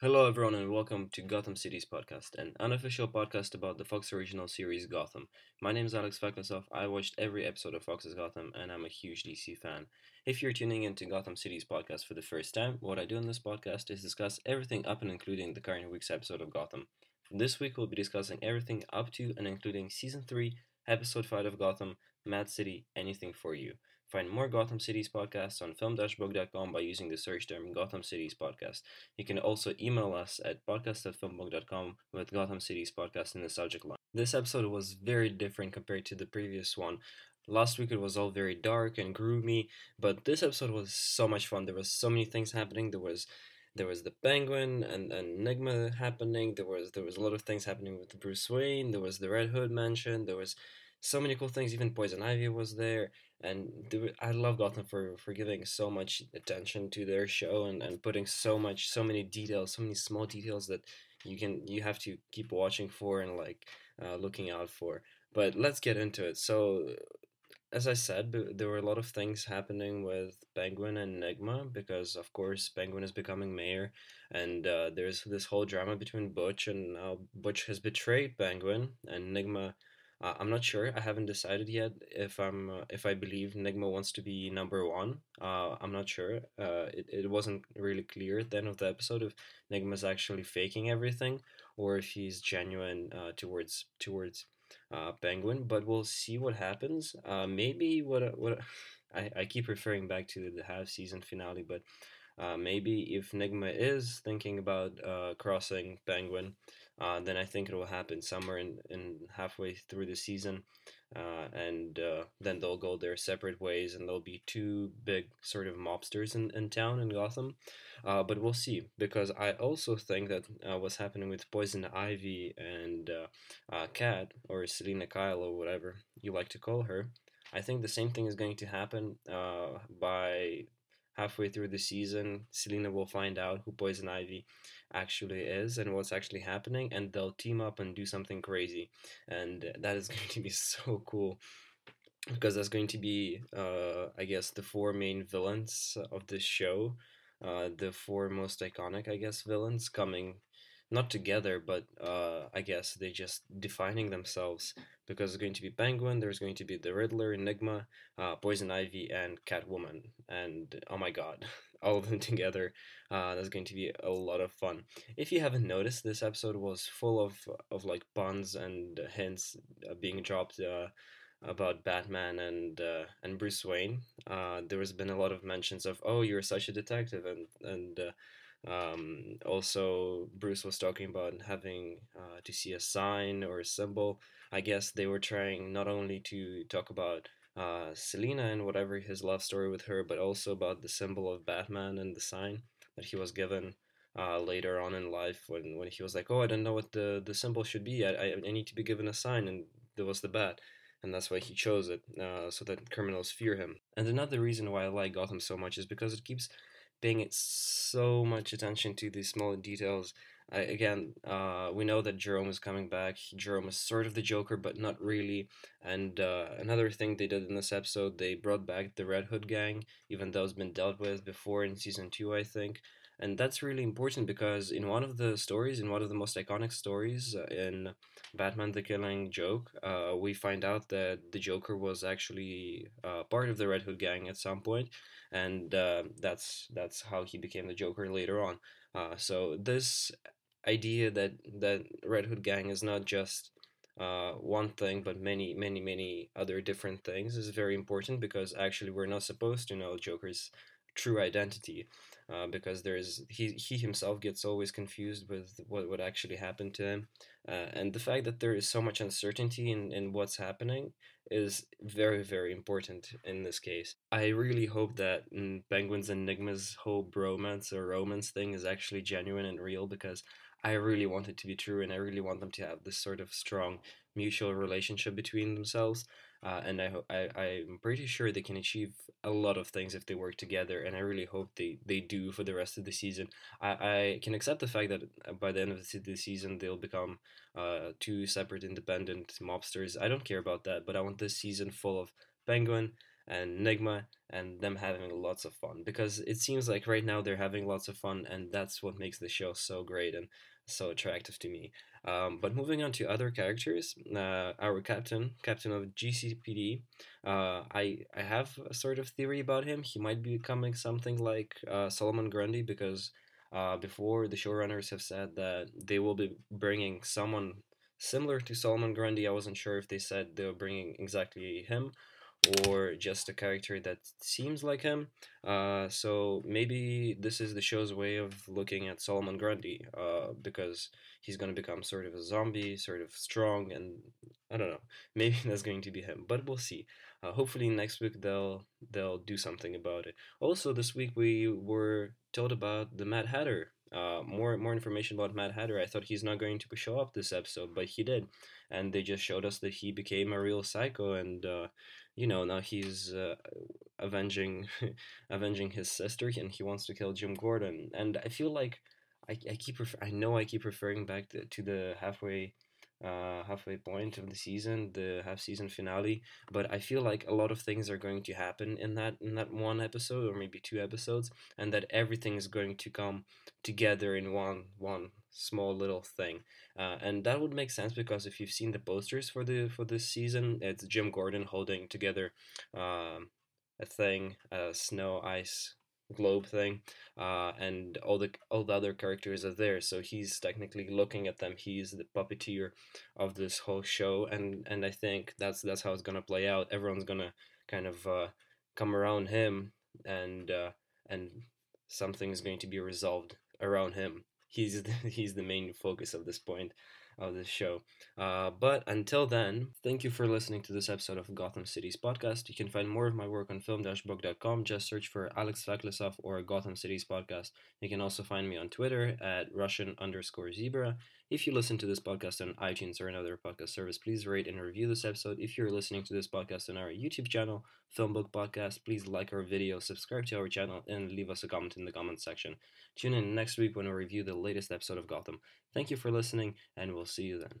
Hello, everyone, and welcome to Gotham City's podcast, an unofficial podcast about the Fox original series Gotham. My name is Alex Feklisov. I watched every episode of Fox's Gotham, and I'm a huge DC fan. If you're tuning into Gotham City's podcast for the first time, what I do in this podcast is discuss everything up and including the current week's episode of Gotham. This week, we'll be discussing everything up to and including Season 3, Episode 5 of Gotham, Mad City, Anything for You. Find more Gotham Cities podcasts on film-book.com by using the search term Gotham Cities Podcast. You can also email us at podcast at filmbook.com with Gotham Cities Podcast in the subject line. This episode was very different compared to the previous one. Last week it was all very dark and gloomy, but this episode was so much fun. There was so many things happening. There was there was the penguin and, and enigma happening there was there was a lot of things happening with bruce wayne there was the red hood mansion there was so many cool things even poison ivy was there and I love Gotham for for giving so much attention to their show and, and putting so much so many details so many small details that you can you have to keep watching for and like uh, looking out for. But let's get into it. So as I said there were a lot of things happening with Penguin and Enigma because of course Penguin is becoming mayor and uh, there's this whole drama between Butch and now Butch has betrayed Penguin and Enigma uh, I'm not sure. I haven't decided yet if I'm uh, if I believe Nygma wants to be number one. Uh, I'm not sure. Uh, it, it wasn't really clear at the end of the episode if Nygma's actually faking everything or if he's genuine uh, towards towards uh, Penguin. But we'll see what happens. Uh, maybe what what I, I keep referring back to the half season finale, but uh, maybe if Enigma is thinking about uh, crossing Penguin, uh, then I think it will happen somewhere in, in halfway through the season, uh, and uh, then they'll go their separate ways, and there'll be two big sort of mobsters in, in town in Gotham. But we'll see because I also think that what's happening with Poison Ivy and Cat or Selina Kyle or whatever you like to call her. I think the same thing is going to happen by halfway through the season, Selina will find out who Poison Ivy actually is and what's actually happening, and they'll team up and do something crazy. And that is going to be so cool because that's going to be, uh, I guess, the four main villains of this show. Uh, the four most iconic, I guess, villains coming not together, but uh, I guess they just defining themselves because there's going to be Penguin, there's going to be the Riddler, Enigma, uh, Poison Ivy, and Catwoman, and oh my god, all of them together. Uh, that's going to be a lot of fun. If you haven't noticed, this episode was full of of like puns and hints uh, being dropped. Uh, about Batman and uh, and Bruce Wayne. There has been a lot of mentions of oh you're such a detective and and um, also, Bruce was talking about having uh, to see a sign or a symbol. I guess they were trying not only to talk about uh, Selina and whatever his love story with her, but also about the symbol of Batman and the sign that he was given uh, later on in life when, when he was like, oh, I don't know what the, the symbol should be. I, I, I need to be given a sign, and there was the bat. And that's why he chose it, uh, so that criminals fear him. And another reason why I like Gotham so much is because it keeps paying it so much attention to these small details. I, again, uh, we know that Jerome is coming back. Jerome is sort of the Joker, but not really. And uh, another thing they did in this episode, they brought back the Red Hood gang, even though it's been dealt with before in season two, I think. And that's really important because in one of the stories, in one of the most iconic stories uh, in Batman the Killing Joke, uh, we find out that the Joker was actually uh, part of the Red Hood gang at some point, and uh, that's that's how he became the Joker later on. Uh, so this idea that that Red Hood gang is not just uh, one thing, but many, many, many other different things is very important because actually we're not supposed to know Joker's true identity uh, because there's he he himself gets always confused with what what actually happened to him, uh, and the fact that there is so much uncertainty in in what's happening is very very important in this case. I really hope that mm, Penguin's Enigma's whole bromance or romance thing is actually genuine and real because I really want it to be true and I really want them to have this sort of strong mutual relationship between themselves uh, and I, I I'm pretty sure they can achieve a lot of things if they work together, and I really hope they, they do for the rest of the season. I, I can accept the fact that uh, by the end of the season they'll become uh, two separate independent mobsters. I don't care about that, but I want this season full of Penguin and Nygma and them having lots of fun because it seems like right now they're having lots of fun and that's what makes the show so great and so attractive to me. Um, but moving on to other characters, uh, our captain, captain of GCPD, uh, I I have a sort of theory about him. He might be becoming something like uh, Solomon Grundy because uh, before the showrunners have said that they will be bringing someone similar to Solomon Grundy. I wasn't sure if they said they were bringing exactly him or just a character that seems like him. Uh, so maybe this is the show's way of looking at Solomon Grundy, uh, because he's going to become sort of a zombie, sort of strong, and I don't know. Maybe that's going to be him, but we'll see. Uh, hopefully next week they'll they'll do something about it. Also, this week we were told about the Mad Hatter. Uh, more more information about Mad Hatter. I thought he's not going to show up this episode, but he did, and they just showed us that he became a real psycho, and uh, you know now he's uh, avenging avenging his sister, and he wants to kill Jim Gordon. And I feel like I, I keep refer- I know I keep referring back to, to the halfway uh, halfway point of the season, the half season finale. But I feel like a lot of things are going to happen in that in that one episode or maybe two episodes, and that everything is going to come together in one one small little thing. Uh, and that would make sense because if you've seen the posters for the for this season, it's Jim Gordon holding together um, a thing, a snow ice globe thing, uh, and all the all the other characters are there. So he's technically looking at them. He's the puppeteer of this whole show, and and I think that's that's how it's gonna play out. Everyone's gonna kind of uh, come around him, and uh, and something's going to be resolved around him. He's the, he's the main focus of this point of this show. Uh, but until then, thank you for listening to this episode of Gotham City's podcast. You can find more of my work on film-book.com. Just search for Alex Feklisov or Gotham City's podcast. You can also find me on Twitter at Russian underscore zebra. If you listen to this podcast on iTunes or another podcast service, please rate and review this episode. If you're listening to this podcast on our YouTube channel, Filmbook Podcast, please like our video, subscribe to our channel, and leave us a comment in the comment section. Tune in next week when we review the latest episode of Gotham. Thank you for listening, and we'll see you then.